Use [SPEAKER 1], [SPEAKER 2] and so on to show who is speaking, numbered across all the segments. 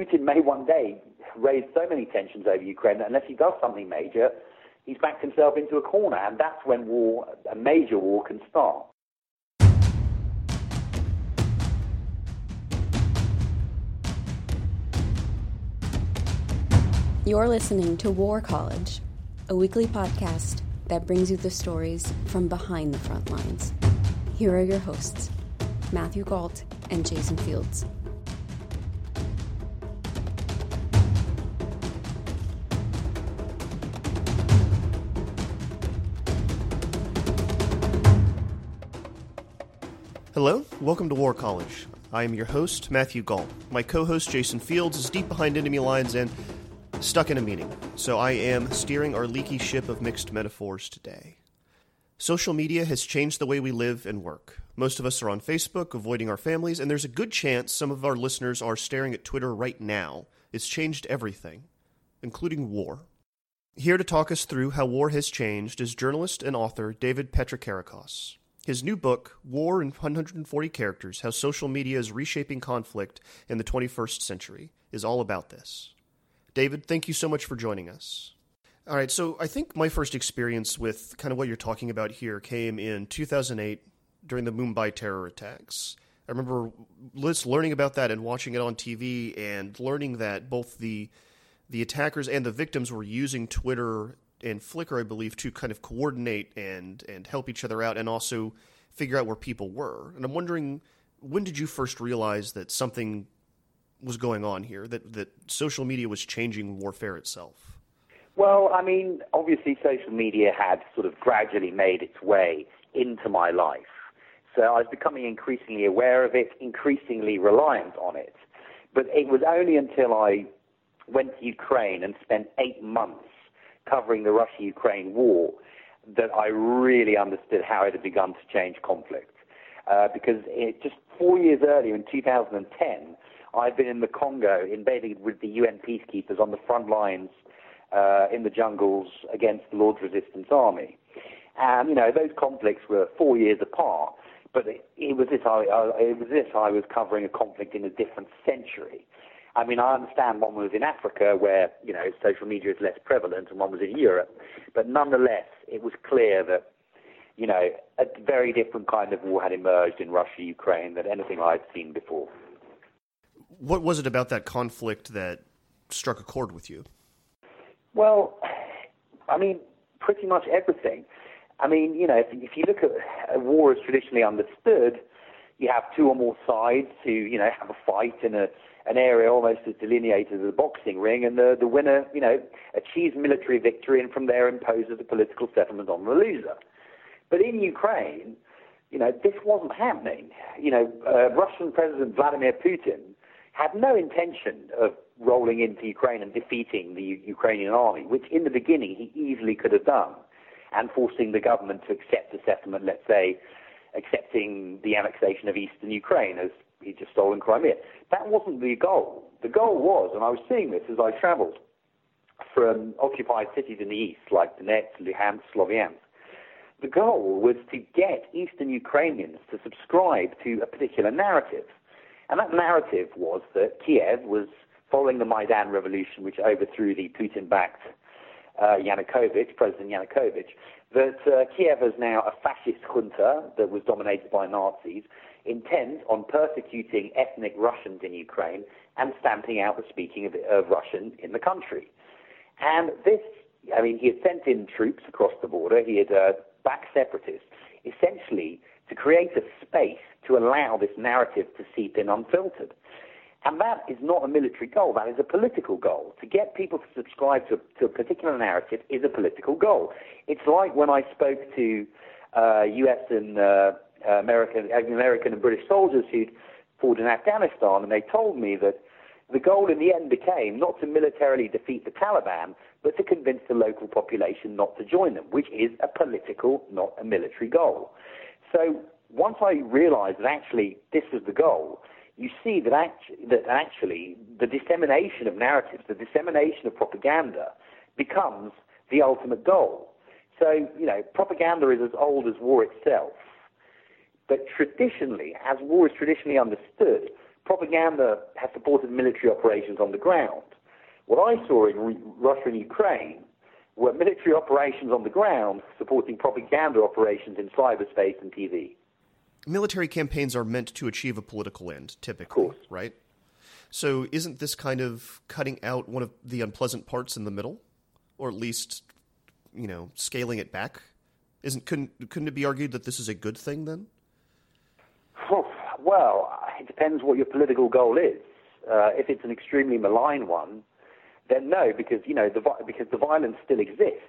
[SPEAKER 1] Putin may one day raise so many tensions over Ukraine that unless he does something major, he's backed himself into a corner, and that's when war, a major war, can start.
[SPEAKER 2] You're listening to War College, a weekly podcast that brings you the stories from behind the front lines. Here are your hosts, Matthew Gault and Jason Fields.
[SPEAKER 3] Hello, welcome to War College. I am your host, Matthew Gault. My co host, Jason Fields, is deep behind enemy lines and stuck in a meeting, so I am steering our leaky ship of mixed metaphors today. Social media has changed the way we live and work. Most of us are on Facebook, avoiding our families, and there's a good chance some of our listeners are staring at Twitter right now. It's changed everything, including war. Here to talk us through how war has changed is journalist and author David Patrikarakos. His new book, War in 140 Characters How Social Media is Reshaping Conflict in the 21st Century, is all about this. David, thank you so much for joining us. All right, so I think my first experience with kind of what you're talking about here came in 2008 during the Mumbai terror attacks. I remember just learning about that and watching it on TV and learning that both the the attackers and the victims were using Twitter and Flickr, I believe, to kind of coordinate and and help each other out, and also figure out where people were. And I'm wondering, when did you first realize that something was going on here? That that social media was changing warfare itself?
[SPEAKER 1] Well, I mean, obviously, social media had sort of gradually made its way into my life. So I was becoming increasingly aware of it, increasingly reliant on it. But it was only until I went to Ukraine and spent eight months covering the Russia Ukraine war that I really understood how it had begun to change conflict. Uh, because it, just four years earlier, in 2010, I'd been in the Congo, embedded with the UN peacekeepers on the front lines uh, in the jungles against the Lord's Resistance Army. And, you know, those conflicts were four years apart, but it, it was this I, I, it was this I was covering a conflict in a different century. I mean, I understand one was in Africa where, you know, social media is less prevalent and one was in Europe. But nonetheless, it was clear that, you know, a very different kind of war had emerged in Russia, Ukraine than anything I'd seen before.
[SPEAKER 3] What was it about that conflict that struck a chord with you?
[SPEAKER 1] Well, I mean, pretty much everything. I mean, you know, if, if you look at a war as traditionally understood, you have two or more sides who, you know, have a fight in a an area almost as delineated as a boxing ring, and the, the winner, you know, achieves military victory and from there imposes a political settlement on the loser. But in Ukraine, you know, this wasn't happening. You know, uh, Russian President Vladimir Putin had no intention of rolling into Ukraine and defeating the U- Ukrainian army, which in the beginning he easily could have done, and forcing the government to accept a settlement, let's say, accepting the annexation of eastern Ukraine as he'd just stolen Crimea. That wasn't the goal. The goal was, and I was seeing this as I traveled from occupied cities in the east, like Donetsk, Luhansk, Sloviansk. The goal was to get eastern Ukrainians to subscribe to a particular narrative. And that narrative was that Kiev was following the Maidan revolution, which overthrew the Putin backed uh, Yanukovych, President Yanukovych, that uh, Kiev is now a fascist junta that was dominated by Nazis, intent on persecuting ethnic Russians in Ukraine and stamping out the speaking of, Russian in the country. And this, I mean, he had sent in troops across the border, he had uh, backed separatists, essentially to create a space to allow this narrative to seep in unfiltered. And that is not a military goal, that is a political goal. To get people to subscribe to, to a particular narrative is a political goal. It's like when I spoke to uh, US and uh, American, American and British soldiers who'd fought in Afghanistan, and they told me that the goal in the end became not to militarily defeat the Taliban, but to convince the local population not to join them, which is a political, not a military goal. So once I realized that actually this was the goal, you see that, act- that actually the dissemination of narratives, the dissemination of propaganda becomes the ultimate goal. So, you know, propaganda is as old as war itself. But traditionally, as war is traditionally understood, propaganda has supported military operations on the ground. What I saw in re- Russia and Ukraine were military operations on the ground supporting propaganda operations in cyberspace and TV
[SPEAKER 3] military campaigns are meant to achieve a political end, typically, right? So isn't this kind of cutting out one of the unpleasant parts in the middle, or at least, you know, scaling it back? Isn't couldn't couldn't it be argued that this is a good thing then?
[SPEAKER 1] Well, it depends what your political goal is. Uh, if it's an extremely malign one, then no, because you know the because the violence still exists.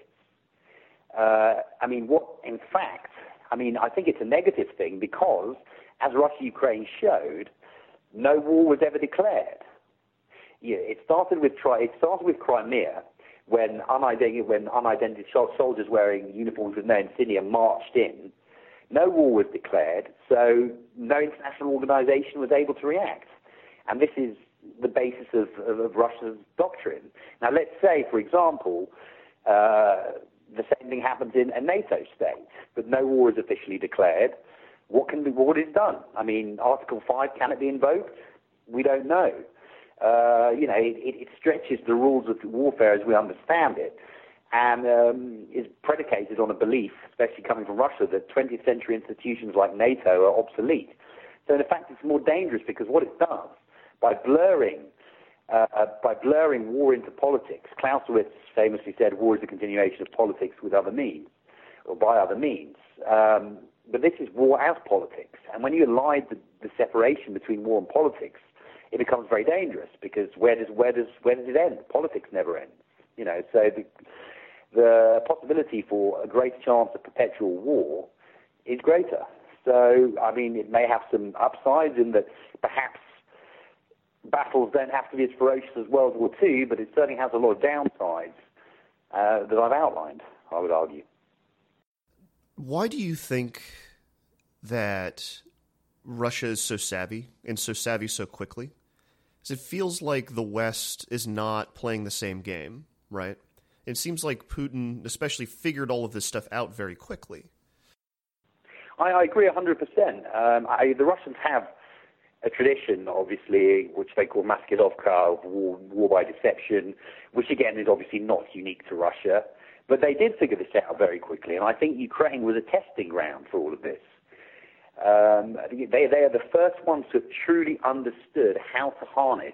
[SPEAKER 1] Uh, I mean, what in fact I mean, I think it's a negative thing because, as Russia-Ukraine showed, no war was ever declared. Yeah, it started with it started with Crimea when unidentified, when unidentified soldiers wearing uniforms with no insignia marched in. No war was declared, so no international organization was able to react. And this is the basis of, of, of Russia's doctrine. Now, let's say, for example, uh, the same thing happens in a NATO state, but no war is officially declared. What can be what is done? I mean, Article Five can it be invoked? We don't know. Uh, you know, it, it, stretches the rules of warfare as we understand it, and um, is predicated on a belief, especially coming from Russia, that 20th century institutions like NATO are obsolete. So in fact, it's more dangerous because what it does by blurring uh, by blurring war into politics. Clausewitz famously said, "War is the continuation of politics with other means, or by other means." Um, but this is war as politics, and when you elide the, the separation between war and politics, it becomes very dangerous because where does where does where does it end? Politics never ends. You know, so the the possibility for a greater chance of perpetual war is greater. So, I mean, it may have some upsides in that perhaps battles don't have to be as ferocious as World War II, but it certainly has a lot of downsides uh, that I've outlined, I would argue.
[SPEAKER 3] Why do you think that Russia is so savvy and so savvy so quickly? Because it feels like the West is not playing the same game, right? It seems like Putin, especially, figured all of this stuff out very quickly.
[SPEAKER 1] I, I agree 100%. Um, I, the Russians have a tradition, obviously, which they call Maskirovka, of war, war by deception, which again is obviously not unique to Russia. But they did figure this out very quickly, and I think Ukraine was a testing ground for all of this. Um, they, they are the first ones who have truly understood how to harness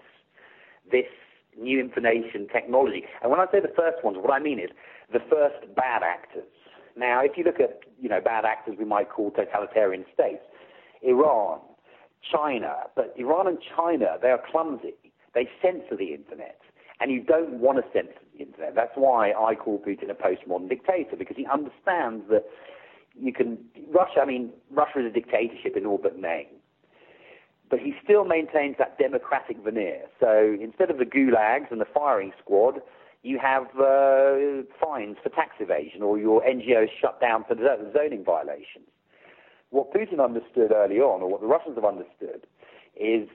[SPEAKER 1] this new information technology. And when I say the first ones, what I mean is the first bad actors. Now, if you look at you know bad actors we might call totalitarian states, Iran, China, but Iran and China, they are clumsy. They censor the internet. And you don't want to censor the internet. That's why I call Putin a postmodern dictator, because he understands that you can. Russia, I mean, Russia is a dictatorship in all but name. But he still maintains that democratic veneer. So instead of the gulags and the firing squad, you have uh, fines for tax evasion or your NGOs shut down for zoning violations what Putin understood early on, or what the Russians have understood, is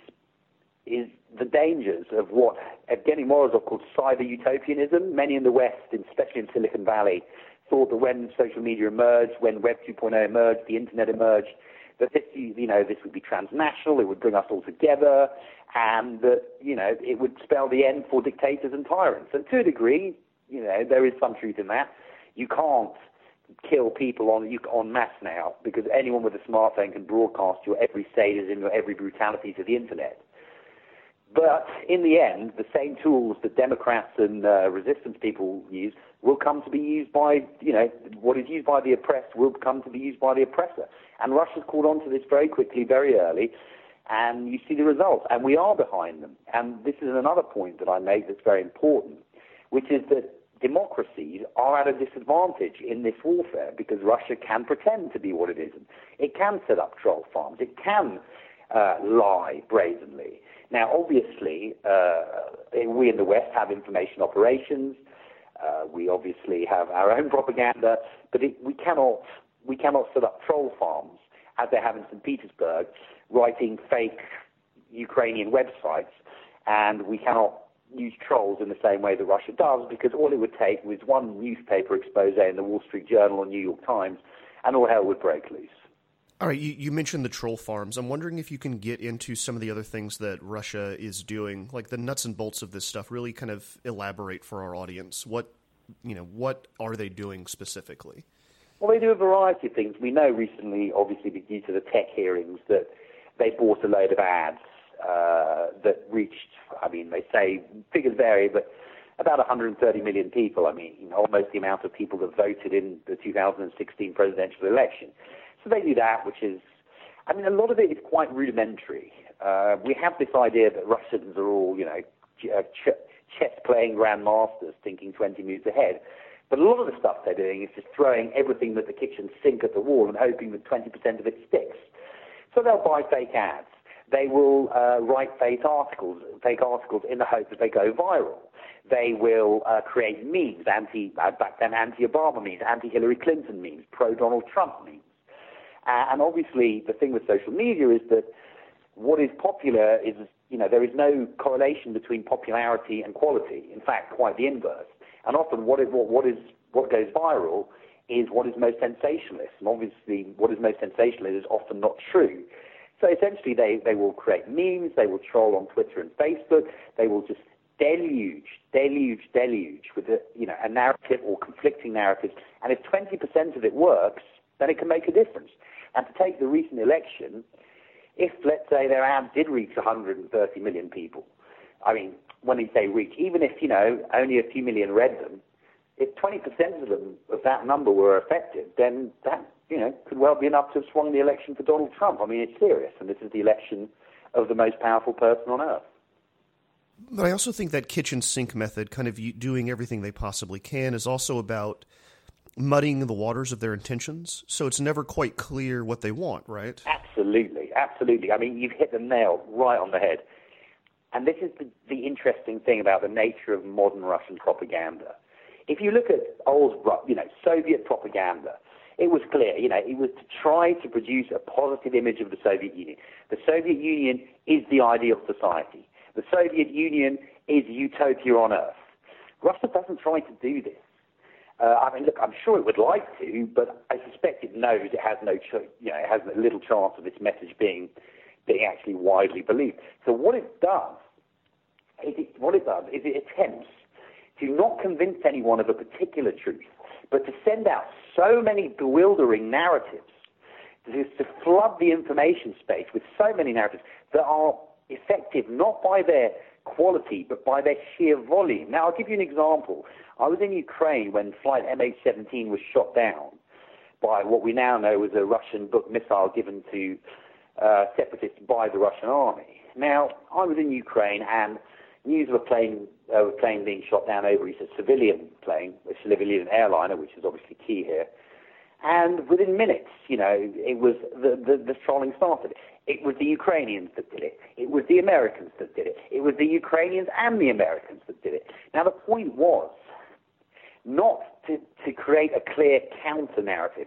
[SPEAKER 1] is the dangers of what Evgeny Morozov called cyber utopianism. Many in the West, especially in Silicon Valley, thought that when social media emerged, when Web 2.0 emerged, the internet emerged, that this, you know, this would be transnational, it would bring us all together, and that, you know, it would spell the end for dictators and tyrants. And to a degree, you know, there is some truth in that. You can't kill people on you on mass now because anyone with a smartphone can broadcast your every sadism, your every brutality to the internet. But in the end, the same tools that Democrats and uh, resistance people use will come to be used by, you know, what is used by the oppressed will come to be used by the oppressor. And Russia's caught on to this very quickly, very early, and you see the results. And we are behind them. And this is another point that I make that's very important, which is that democracies are at a disadvantage in this warfare because Russia can pretend to be what it isn't. It can set up troll farms. It can uh, lie brazenly. Now, obviously, uh, we in the West have information operations. Uh, we obviously have our own propaganda, but it, we cannot we cannot set up troll farms as they have in St. Petersburg, writing fake Ukrainian websites, and we cannot use trolls in the same way that Russia does because all it would take was one newspaper expose in the Wall Street Journal or New York Times, and all hell would break loose.
[SPEAKER 3] All right, you, you, mentioned the troll farms. I'm wondering if you can get into some of the other things that Russia is doing, like the nuts and bolts of this stuff. Really, kind of elaborate for our audience. What you know, what are they doing specifically?
[SPEAKER 1] Well, they do a variety of things. We know recently, obviously, due to the tech hearings, that they bought a load of ads uh, that reached. I mean, they say figures vary, but about 130 million people. I mean, almost the amount of people that voted in the 2016 presidential election. So they do that, which is, I mean, a lot of it is quite rudimentary. Uh, we have this idea that Russians are all, you know, uh, ch- chess playing grandmasters thinking 20 moves ahead. But a lot of the stuff they're doing is just throwing everything but the kitchen sink at the wall and hoping that 20% of it sticks. So they'll buy fake ads. They will uh, write fake articles, fake articles in the hope that they go viral. They will uh, create memes, anti, uh, back then anti-Obama memes, anti-Hillary Clinton memes, pro-Donald Trump memes. Uh, and obviously, the thing with social media is that what is popular is, you know, there is no correlation between popularity and quality. In fact, quite the inverse. And often, what is what, what is what goes viral is what is most sensationalist. And obviously, what is most sensationalist is often not true. So essentially, they, they will create memes, they will troll on Twitter and Facebook, they will just deluge, deluge, deluge with a, you know, a narrative or conflicting narratives. And if 20% of it works, then it can make a difference. And to take the recent election, if, let's say, their ad did reach 130 million people, I mean, when they say reach, even if, you know, only a few million read them, if 20% of them, of that number were affected, then that, you know, could well be enough to have swung the election for Donald Trump. I mean, it's serious, and this is the election of the most powerful person on earth.
[SPEAKER 3] But I also think that kitchen sink method, kind of doing everything they possibly can, is also about muddying the waters of their intentions. So it's never quite clear what they want, right?
[SPEAKER 1] Absolutely, absolutely. I mean, you've hit the nail right on the head. And this is the, the interesting thing about the nature of modern Russian propaganda. If you look at old, you know, Soviet propaganda, it was clear, you know, it was to try to produce a positive image of the Soviet Union. The Soviet Union is the ideal society. The Soviet Union is utopia on earth. Russia doesn't try to do this. Uh, I mean, look, I'm sure it would like to, but I suspect it knows it has no, ch- you know, it has little chance of its message being being actually widely believed. So what it does, it, what it does is it attempts to not convince anyone of a particular truth, but to send out so many bewildering narratives, to, to flood the information space with so many narratives that are effective not by their quality, but by their sheer volume. Now, I'll give you an example. I was in Ukraine when flight MH17 was shot down by what we now know was a Russian Buk missile given to uh, separatists by the Russian army. Now, I was in Ukraine and news of a plane, uh, a plane being shot down over It's a civilian plane, a civilian airliner, which is obviously key here. And within minutes, you know, it was the, the, the trolling started. It was the Ukrainians that did it. It was the Americans that did it. It was the Ukrainians and the Americans that did it. Now, the point was not to, to create a clear counter narrative,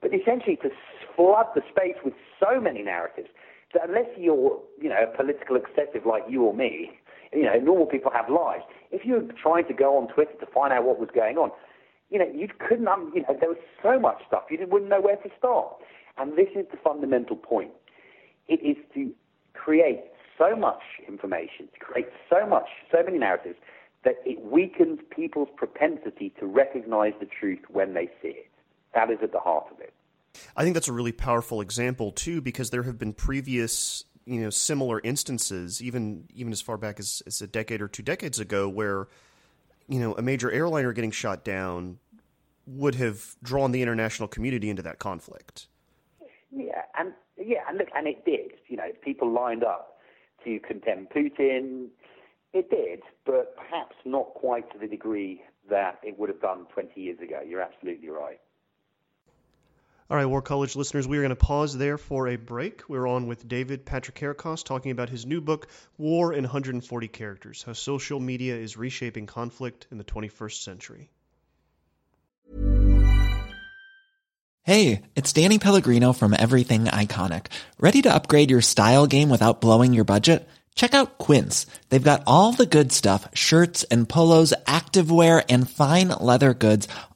[SPEAKER 1] but essentially to flood the space with so many narratives that unless you're, you know, a political excessive like you or me, you know, normal people have lives. If you were trying to go on Twitter to find out what was going on, you know, you couldn't, um, you know, there was so much stuff, you wouldn't know where to start. And this is the fundamental point. It is to create so much information, to create so much, so many narratives, that it weakens people's propensity to recognize the truth when they see it. That is at the heart of it.
[SPEAKER 3] I think that's a really powerful example too, because there have been previous, you know, similar instances, even even as far back as, as a decade or two decades ago, where you know, a major airliner getting shot down would have drawn the international community into that conflict.
[SPEAKER 1] Yeah, and yeah, and look, and it did. You know, people lined up to condemn Putin. It did, but perhaps not quite to the degree that it would have done 20 years ago. You're absolutely right.
[SPEAKER 3] All right, War College listeners, we are going to pause there for a break. We're on with David Patrick Patrikarakos talking about his new book, War in 140 Characters How Social Media is Reshaping Conflict in the 21st Century.
[SPEAKER 4] Hey, it's Danny Pellegrino from Everything Iconic. Ready to upgrade your style game without blowing your budget? Check out Quince. They've got all the good stuff shirts and polos, activewear, and fine leather goods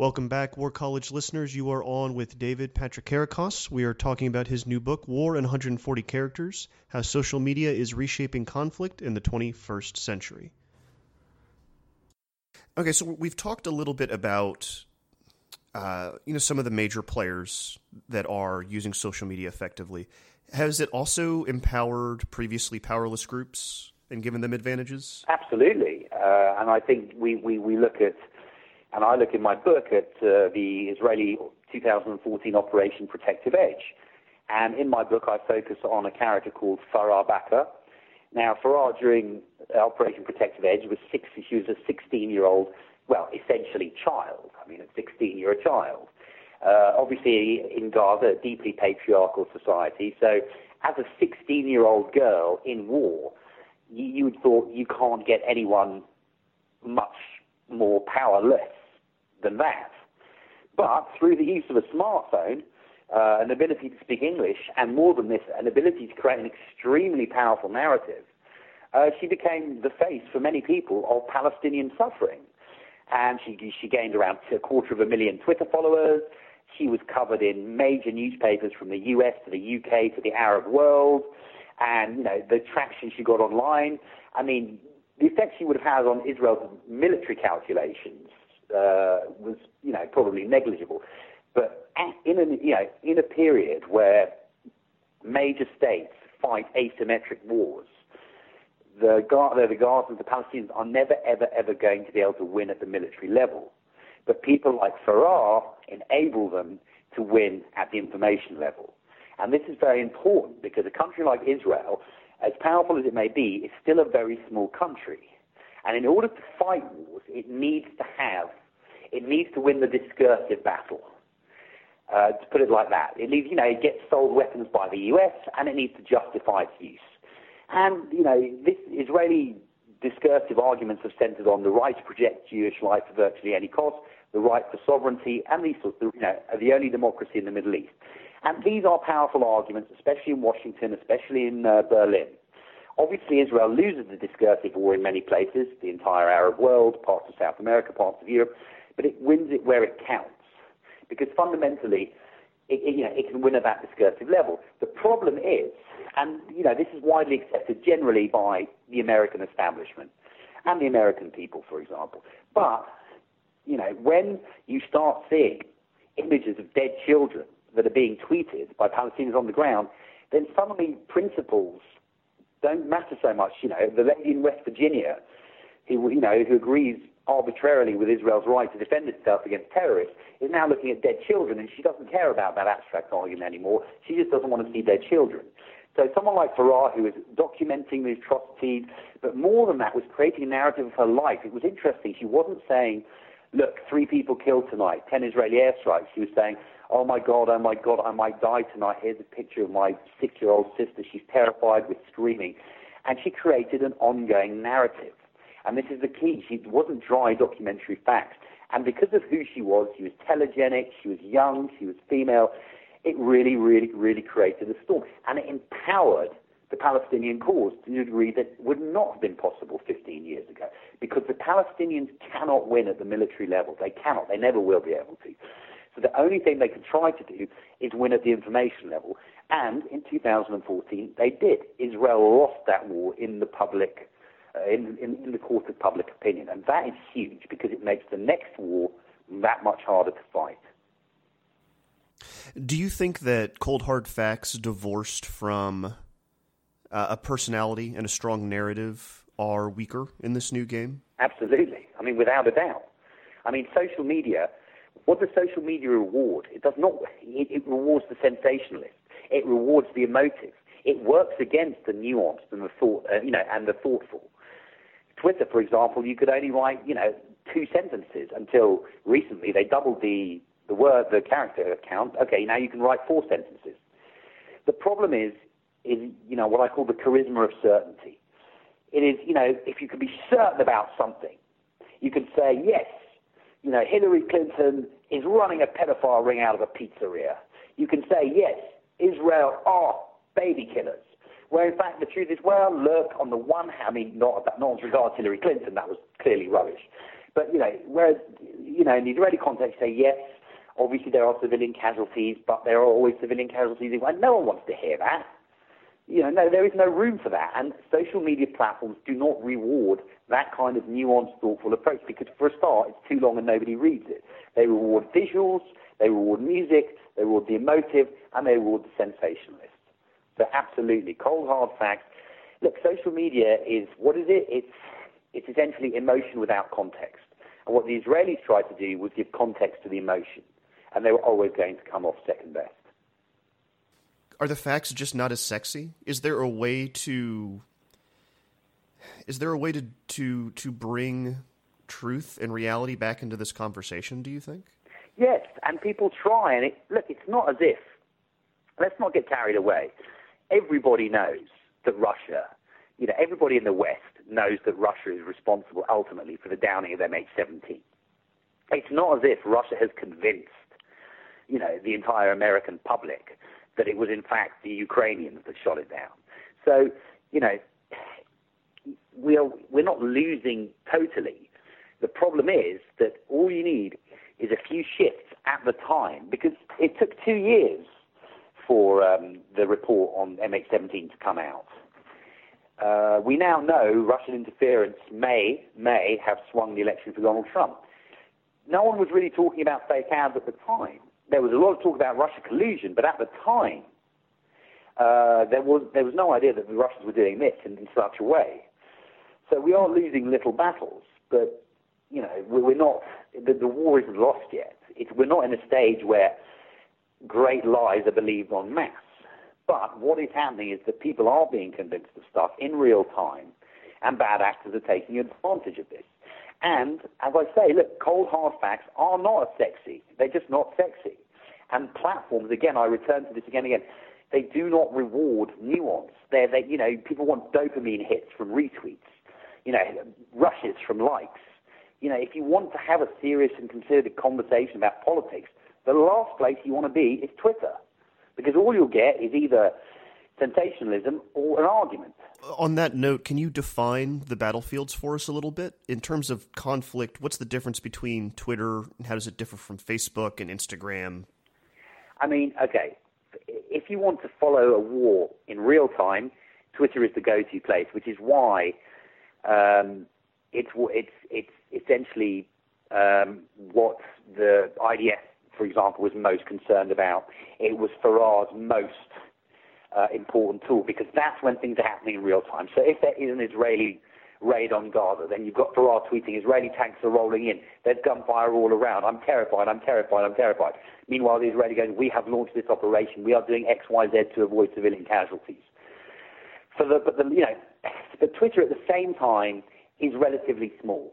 [SPEAKER 3] Welcome back, War College listeners. You are on with David Patrick Patrikarakos. We are talking about his new book, War in 140 Characters How Social Media is Reshaping Conflict in the 21st Century. Okay, so we've talked a little bit about uh, you know some of the major players that are using social media effectively. Has it also empowered previously powerless groups and given them advantages?
[SPEAKER 1] Absolutely, uh, and I think we, we, we look at and I look in my book at uh, the Israeli 2014 Operation Protective Edge. And in my book, I focus on a character called Farah Baker. Now, Farah, during Operation Protective Edge, was six, she was a 16 year old, well, essentially child. I mean, at 16, you're a child. Uh, obviously, in Gaza, a deeply patriarchal society. So, as a 16 year old girl in war, you would thought you can't get anyone much more powerless than that. But through the use of a smartphone, uh, an ability to speak English, and more than this, an ability to create an extremely powerful narrative, uh, she became the face for many people of Palestinian suffering. And she, she gained around a quarter of a million Twitter followers. She was covered in major newspapers from the US to the UK to the Arab world. And, you know, the traction she got online. I mean, the effect she would have had on Israel's military calculations uh, was, you know, probably negligible. But in a, you know, in a period where major states fight asymmetric wars, the, the Gazans, the Palestinians are never, ever, ever going to be able to win at the military level. But people like Farah enable them to win at the information level. And this is very important because a country like Israel, as powerful as it may be, is still a very small country. And in order to fight wars, it needs to have, it needs to win the discursive battle. Uh, to put it like that, it needs, you know, it gets sold weapons by the U.S. and it needs to justify its use. And you know, this Israeli discursive arguments have centered on the right to project Jewish life at virtually any cost, the right for sovereignty, and these sorts of, you know, the only democracy in the Middle East. And these are powerful arguments, especially in Washington, especially in uh, Berlin. Obviously, Israel loses the discursive war in many places, the entire Arab world, parts of South America, parts of Europe, but it wins it where it counts. Because fundamentally, it, it, you know, it can win at that discursive level. The problem is, and you know, this is widely accepted generally by the American establishment and the American people, for example. But, you know, when you start seeing images of dead children that are being tweeted by Palestinians on the ground, then suddenly principles don't matter so much. You know, the lady in West Virginia, who you know, who agrees arbitrarily with Israel's right to defend itself against terrorists, is now looking at dead children, and she doesn't care about that abstract argument anymore. She just doesn't want to see dead children. So someone like Farah, who is documenting the atrocities, but more than that, was creating a narrative of her life. It was interesting. She wasn't saying, look, three people killed tonight, ten Israeli airstrikes. She was saying, oh my God, oh my God, I might die tonight. Here's a picture of my six-year-old sister. She's terrified with screaming. And she created an ongoing narrative. And this is the key. She wasn't dry documentary facts. And because of who she was, she was telegenic, she was young, she was female, it really, really, really created a storm. And it empowered the Palestinian cause to a degree that would not have been possible 15 years ago. Because the Palestinians cannot win at the military level. They cannot. They never will be able to. So the only thing they can try to do is win at the information level. And in 2014, they did. Israel lost that war in the public, in, in, in the court of public opinion. And that is huge because it makes the next war that much harder to fight.
[SPEAKER 3] Do you think that cold hard facts divorced from uh, a personality and a strong narrative are weaker in this new game?
[SPEAKER 1] Absolutely. I mean, without a doubt. I mean, social media. What does social media reward? It does not. It, it rewards the sensationalist. It rewards the emotive. It works against the nuanced and the thought, uh, you know, and the thoughtful. Twitter, for example, you could only write, you know, two sentences until recently they doubled the the word, the character count. Okay, now you can write four sentences. The problem is is, you know, what I call the charisma of certainty. It is, you know, if you can be certain about something, you can say, yes, you know, Hillary Clinton is running a pedophile ring out of a pizzeria. You can say, yes, Israel are baby killers. Where in fact the truth is, well, look, on the one hand, I mean, not, not as regards Hillary Clinton, that was clearly rubbish. But, you know, whereas, you know, in the Israeli context, say, yes, obviously there are civilian casualties, but there are always civilian casualties. And no one wants to hear that you know, no, there is no room for that. And social media platforms do not reward that kind of nuanced, thoughtful approach because, for a start, it's too long and nobody reads it. They reward visuals, they reward music, they reward the emotive, and they reward the sensationalist. So, absolutely, cold hard facts. Look, social media is what is it? It's it's essentially emotion without context. And what the Israelis tried to do was give context to the emotion, and they were always going to come off second best
[SPEAKER 3] are the facts just not as sexy? Is there a way to is there a way to to to bring truth and reality back into this conversation? Do you think?
[SPEAKER 1] Yes, and people try, and it, look, it's not as if. Let's not get carried away. Everybody knows that Russia, you know, everybody in the West knows that Russia is responsible ultimately for the downing of MH17. It's not as if Russia has convinced, you know, the entire American public that it was in fact the Ukrainians that shot it down. So, you know, we are, we're not losing totally. The problem is that all you need is a few shifts at the time because it took two years for um, the report on MH17 to come out. Uh, we now know Russian interference may may have swung the election for Donald Trump. No one was really talking about fake ads at the time there was a lot of talk about Russia collusion, but at the time, uh, there was there was no idea that the Russians were doing this in, in such a way. So we are losing little battles, but you know we're not. The, the war isn't lost yet. It's, we're not in a stage where great lies are believed en masse. But what is happening is that people are being convinced of stuff in real time, and bad actors are taking advantage of this. And as I say, look, cold hard facts are not sexy. They're just not sexy. And platforms, again, I return to this again and again. They do not reward nuance. They're, they, you know, people want dopamine hits from retweets, you know, rushes from likes. You know, if you want to have a serious and considered conversation about politics, the last place you want to be is Twitter, because all you'll get is either sensationalism or an argument.
[SPEAKER 3] On that note, can you define the battlefields for us a little bit in terms of conflict? What's the difference between Twitter? And how does it differ from Facebook and Instagram?
[SPEAKER 1] I mean, okay, if you want to follow a war in real time, Twitter is the go-to place, which is why um, it's it's it's essentially um, what the IDF, for example, was most concerned about. It was Farah's most uh, important tool because that's when things are happening in real time. So if there is an Israeli raid on Gaza, then you've got Farah tweeting, Israeli tanks are rolling in, there's gunfire all around, I'm terrified, I'm terrified, I'm terrified. Meanwhile, the Israeli goes, we have launched this operation, we are doing X, Y, Z to avoid civilian casualties. So the, but the, you know, but Twitter at the same time is relatively small.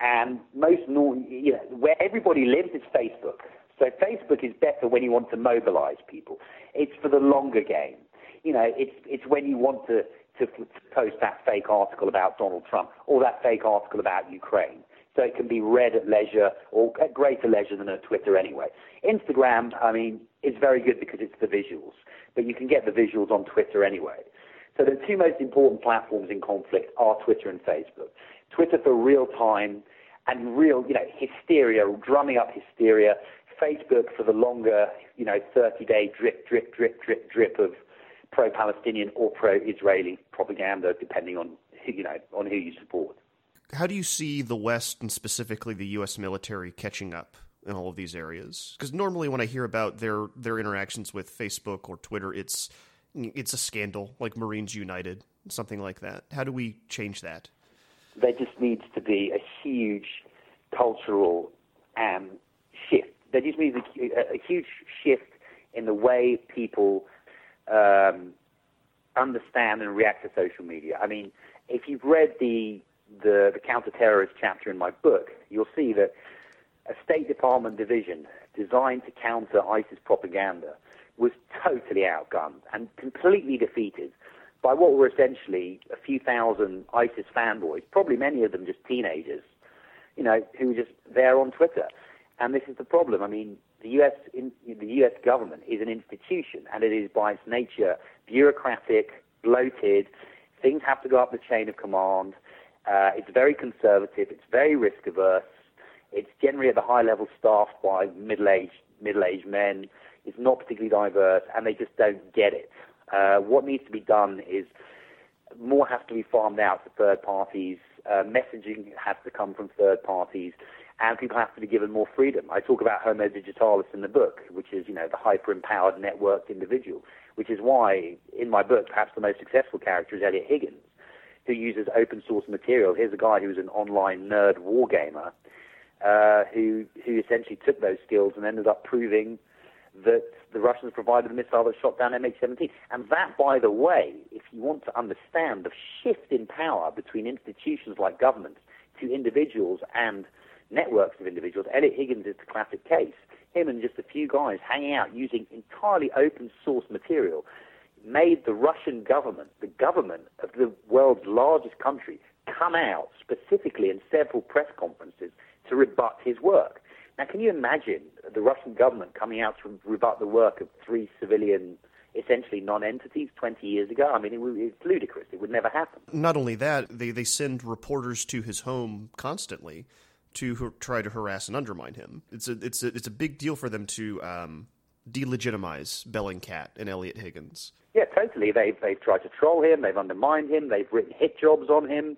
[SPEAKER 1] And most, you know, where everybody lives is Facebook. So Facebook is better when you want to mobilize people. It's for the longer game. You know, it's it's when you want to to, to post that fake article about Donald Trump or that fake article about Ukraine. So it can be read at leisure or at greater leisure than at Twitter anyway. Instagram, I mean, is very good because it's the visuals, but you can get the visuals on Twitter anyway. So the two most important platforms in conflict are Twitter and Facebook. Twitter for real time and real, you know, hysteria, drumming up hysteria. Facebook for the longer, you know, 30-day drip, drip, drip, drip, drip of pro-Palestinian or pro-Israeli propaganda, depending on who, you know on who you support.
[SPEAKER 3] How do you see the West and specifically the U.S. military catching up in all of these areas? Because normally, when I hear about their their interactions with Facebook or Twitter, it's it's a scandal, like Marines United, something like that. How do we change that?
[SPEAKER 1] There just needs to be a huge cultural shift. There just needs a, a, huge shift in the way people um, understand and react to social media. I mean, if you've read the the, the counter-terrorist chapter in my book, you'll see that a State Department division designed to counter ISIS propaganda was totally outgunned and completely defeated by what were essentially a few thousand ISIS fanboys, probably many of them just teenagers, you know, who were just there on Twitter. And this is the problem. I mean, the U.S. In, the U.S. government is an institution, and it is by its nature bureaucratic, bloated. Things have to go up the chain of command. Uh, it's very conservative. It's very risk averse. It's generally at the high level staffed by middle-aged middle-aged men. It's not particularly diverse, and they just don't get it. Uh, what needs to be done is more has to be farmed out to third parties. Uh, messaging has to come from third parties and people have to be given more freedom. I talk about Homo digitalis in the book, which is, you know, the hyper-empowered networked individual, which is why, in my book, perhaps the most successful character is Eliot Higgins, who uses open source material. Here's a guy who's an online nerd wargamer uh, who, who essentially took those skills and ended up proving that the Russians provided the missile that shot down MH17. And that, by the way, if you want to understand the shift in power between institutions like governments to individuals and networks of individuals. Eliot Higgins is the classic case. Him and just a few guys hanging out using entirely open source material made the Russian government, the government of the world's largest country, come out specifically in several press conferences to rebut his work. Now, can you imagine the Russian government coming out to rebut the work of three civilian, essentially non-entities 20 years ago? I mean, it, it's ludicrous. It would never happen.
[SPEAKER 3] Not only that, they, they send reporters to his home constantly to try to harass and undermine him. It's a it's a, it's a big deal for them to um, delegitimize Bellingcat and Eliot Higgins.
[SPEAKER 1] Yeah, totally. They've they've tried to troll him. They've undermined him. They've written hit jobs on him.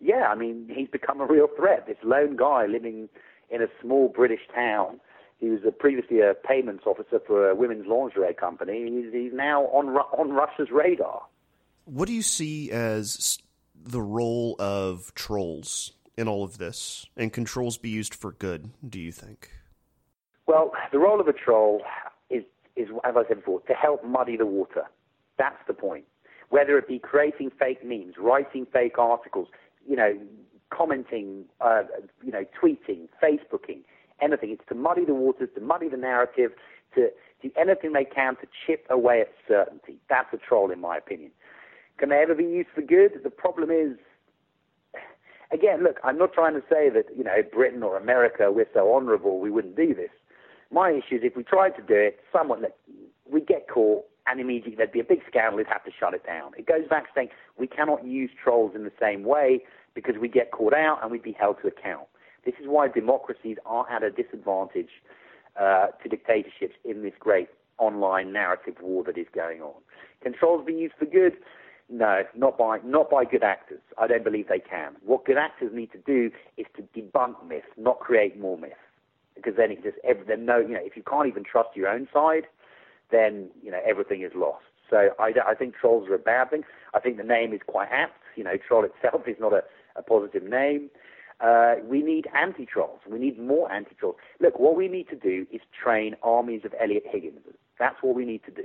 [SPEAKER 1] Yeah, I mean he's become a real threat. This lone guy living in a small British town. He was a, previously a payments officer for a women's lingerie company. He's, he's now on on Russia's radar.
[SPEAKER 3] What do you see as the role of trolls in all of this, and controls be used for good, do you think?
[SPEAKER 1] Well, the role of a troll is, is, as I said before, to help muddy the water. That's the point. Whether it be creating fake memes, writing fake articles, you know, commenting, uh, you know, tweeting, Facebooking, anything. It's to muddy the waters, to muddy the narrative, to do anything they can to chip away at certainty. That's a troll, in my opinion. Can they ever be used for good? The problem is again, look, I'm not trying to say that, you know, Britain or America, we're so honorable, we wouldn't do this. My issue is if we tried to do it, someone, we'd get caught and immediately there'd be a big scandal, we'd have to shut it down. It goes back to saying we cannot use trolls in the same way because we get caught out and we'd be held to account. This is why democracies are at a disadvantage uh, to dictatorships in this great online narrative war that is going on. Can trolls be used for good? No, not by not by good actors. I don't believe they can. What good actors need to do is to debunk myths, not create more myths. Because then it just every, then no, you know, if you can't even trust your own side, then you know everything is lost. So I, I think trolls are a bad thing. I think the name is quite apt. You know, troll itself is not a, a positive name. Uh, we need anti-trolls. We need more anti-trolls. Look, what we need to do is train armies of Eliot Higgins. That's what we need to do.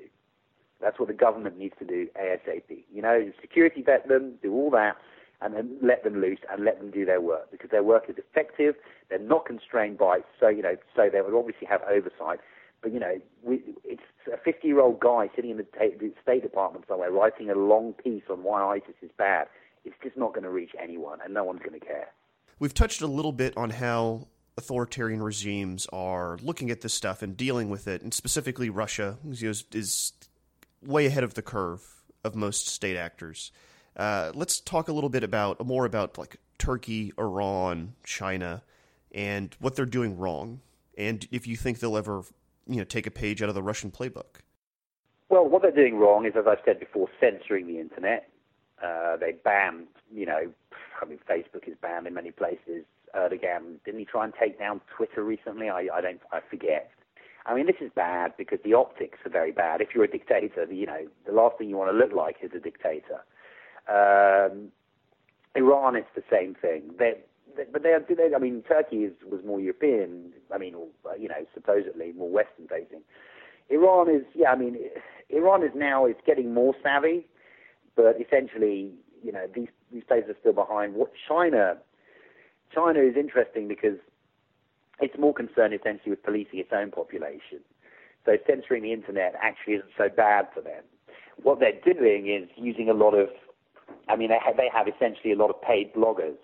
[SPEAKER 1] That's what the government needs to do ASAP. You know, security vet them, do all that, and then let them loose and let them do their work because their work is effective. They're not constrained by so you know so they would obviously have oversight. But you know, we, it's a 50-year-old guy sitting in the, the State Department somewhere writing a long piece on why ISIS is bad. It's just not going to reach anyone, and no one's going to care.
[SPEAKER 3] We've touched a little bit on how authoritarian regimes are looking at this stuff and dealing with it, and specifically Russia is way ahead of the curve of most state actors. Uh, let's talk a little bit about more about like Turkey, Iran, China, and what they're doing wrong, and if you think they'll ever, you know, take a page out of the Russian playbook.
[SPEAKER 1] Well, what they're doing wrong is, as I've said before, censoring the internet. Uh, they banned, you know, I mean, Facebook is banned in many places. Erdogan didn't he try and take down Twitter recently? I, I don't, I forget. I mean, this is bad because the optics are very bad. If you're a dictator, you know, the last thing you want to look like is a dictator. Um, Iran, it's the same thing. They're, they, but they, they, I mean, Turkey is, was more European. I mean, you know, supposedly more Western facing. Iran is, yeah, I mean, Iran is now it's getting more savvy, but essentially, you know, these these places are still behind. What China, China is interesting because it's more concerned essentially with policing its own population. So censoring the internet actually isn't so bad for them. What they're doing is using a lot of I mean, they have, they have essentially a lot of paid bloggers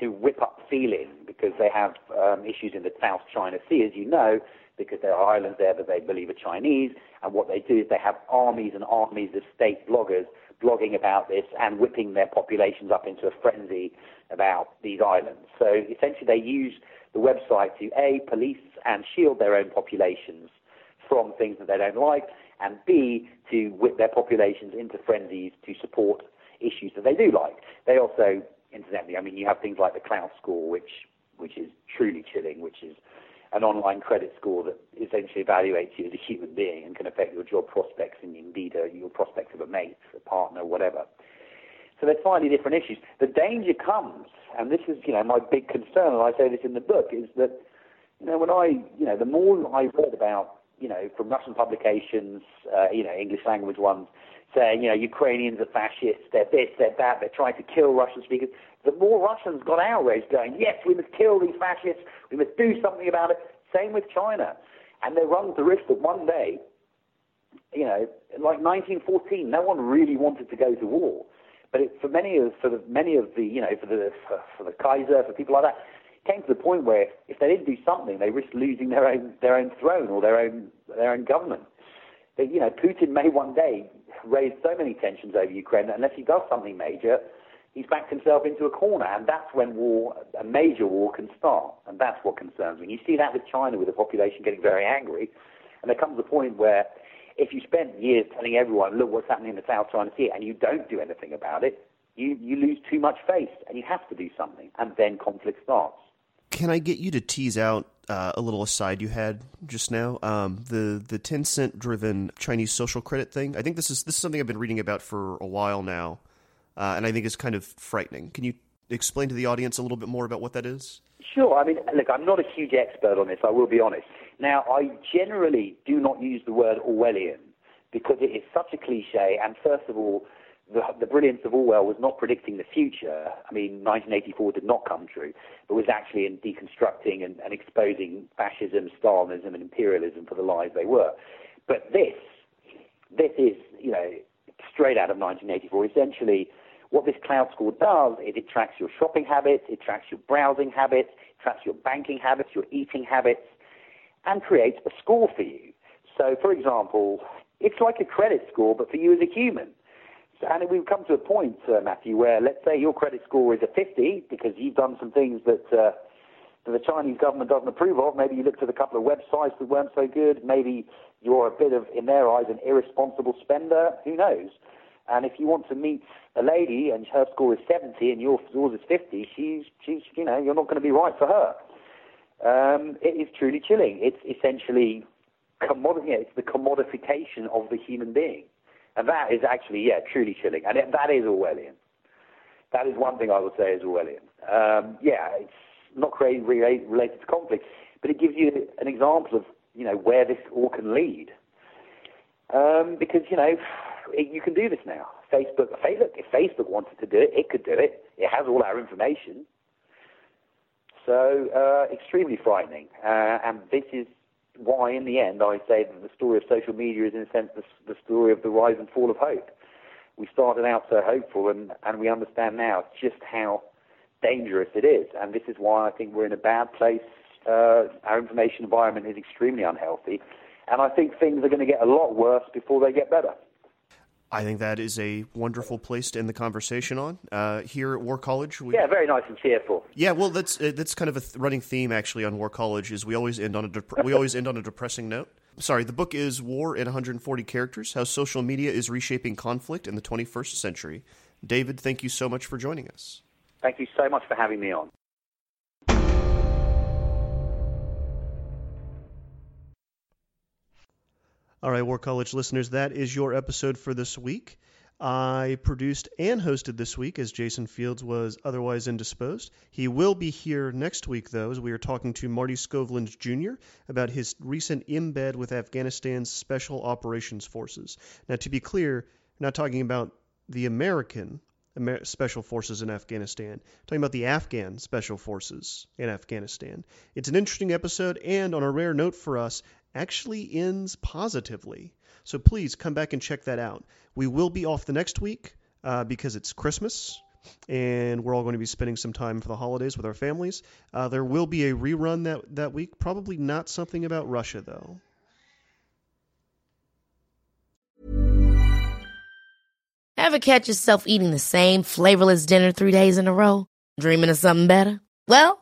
[SPEAKER 1] who whip up feeling because they have um, issues in the South China Sea, as you know, because there are islands there that they believe are Chinese. And what they do is they have armies and armies of state bloggers blogging about this and whipping their populations up into a frenzy about these islands. So essentially, they use the website to A, police and shield their own populations from things that they don't like, and B, to whip their populations into frenzies to support issues that they do like. They also, incidentally, I mean, you have things like the Klout score, which which is truly chilling, which is an online credit score that essentially evaluates you as a human being and can affect your job prospects and indeed uh, your prospects of a mate, a partner, whatever. So they're slightly different issues. The danger comes, and this is, you know, my big concern, and I say this in the book, is that, you know, when I, you know, the more I read about, you know, from Russian publications, uh, you know, English language ones, saying, you know, Ukrainians are fascists, they're this, they're that, they're trying to kill Russian speakers. The more Russians got outraged, going, yes, we must kill these fascists, we must do something about it. Same with China. And they run the risk that one day, you know, like 1914, no one really wanted to go to war. But it, for many of for the, many of the you know for the for, for the Kaiser for people like that, came to the point where if they didn't do something, they risked losing their own their own throne or their own their own government. That you know, Putin may one day raised so many tensions over Ukraine that unless he does something major, he's backed himself into a corner, and that's when war, a major war, can start, and that's what concerns me. You see that with China, with the population getting very angry, and there comes a point where if you spend years telling everyone, look what's happening in the South China Sea, and you don't do anything about it, you, you lose too much face, and you have to do something, and then conflict starts.
[SPEAKER 3] Can I get you to tease out uh, a little aside you had just now. Um, the the cent driven Chinese social credit thing. I think this is this is something I've been reading about for a while now, uh, and I think it's kind of frightening. Can you explain to the audience a little bit more about what that is?
[SPEAKER 1] Sure. I mean, look, I'm not a huge expert on this. I will be honest. Now, I generally do not use the word Orwellian because it is such a cliche, and first of all, the, the brilliance of Orwell was not predicting the future. I mean, 1984 did not come true, but was actually in deconstructing and, and exposing fascism, Stalinism, and imperialism for the lies they were. But this, this is, you know, straight out of 1984. Essentially, what this cloud score does is it tracks your shopping habits, it tracks your browsing habits, it tracks your banking habits, your eating habits, and creates a score for you. So, for example, it's like a credit score, but for you as a human. And we've come to a point, uh, Matthew, where let's say your credit score is a 50 because you've done some things that, uh, that the Chinese government doesn't approve of. Maybe you looked at a couple of websites that weren't so good. Maybe you're a bit of, in their eyes, an irresponsible spender. Who knows? And if you want to meet a lady and her score is 70 and yours is 50, she's, she's, you know, you're not going to be right for her. Um, it is truly chilling. It's essentially commodity. It's the commodification of the human being. And that is actually, yeah, truly chilling. And it, that is Orwellian. That is one thing I would say is Orwellian. Um, yeah, it's not related, related to conflict, but it gives you an example of, you know, where this all can lead. Um, because, you know, it, you can do this now. Facebook, look, if Facebook wanted to do it, it could do it. It has all our information. So, uh, extremely frightening. Uh, and this is why, in the end, I say that the story of social media is, in a sense, the, the story of the rise and fall of hope. We started out so hopeful, and, and we understand now just how dangerous it is. And this is why I think we're in a bad place. Uh, our information environment is extremely unhealthy. And I think things are going to get a lot worse before they get better.
[SPEAKER 3] I think that is a wonderful place to end the conversation on. Uh, here at War College, we,
[SPEAKER 1] yeah, very nice and cheerful.
[SPEAKER 3] Yeah, well, that's uh, that's kind of a th- running theme actually on War College. Is we always end on a dep- we always end on a depressing note. Sorry, the book is War in 140 Characters: How Social Media is Reshaping Conflict in the 21st Century. David, thank you so much for joining us.
[SPEAKER 1] Thank you so much for having me on.
[SPEAKER 3] All right, War College listeners, that is your episode for this week. I produced and hosted this week as Jason Fields was otherwise indisposed. He will be here next week, though, as we are talking to Marty Skovlund Jr. about his recent embed with Afghanistan's Special Operations Forces. Now, to be clear, not talking about the American Amer- Special Forces in Afghanistan, talking about the Afghan Special Forces in Afghanistan. It's an interesting episode, and on a rare note for us, actually ends positively. So please come back and check that out. We will be off the next week uh, because it's Christmas and we're all going to be spending some time for the holidays with our families. Uh, there will be a rerun that, that week, probably not something about Russia, though.
[SPEAKER 5] Ever catch yourself eating the same flavorless dinner three days in a row? Dreaming of something better? Well,